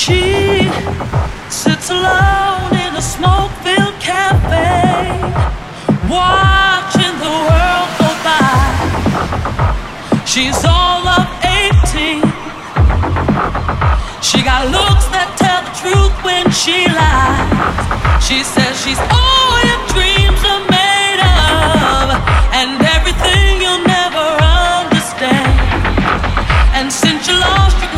She sits alone in a smoke-filled cafe, watching the world go by. She's all of 18. She got looks that tell the truth when she lies. She says she's all your dreams are made of, and everything you'll never understand. And since you lost, your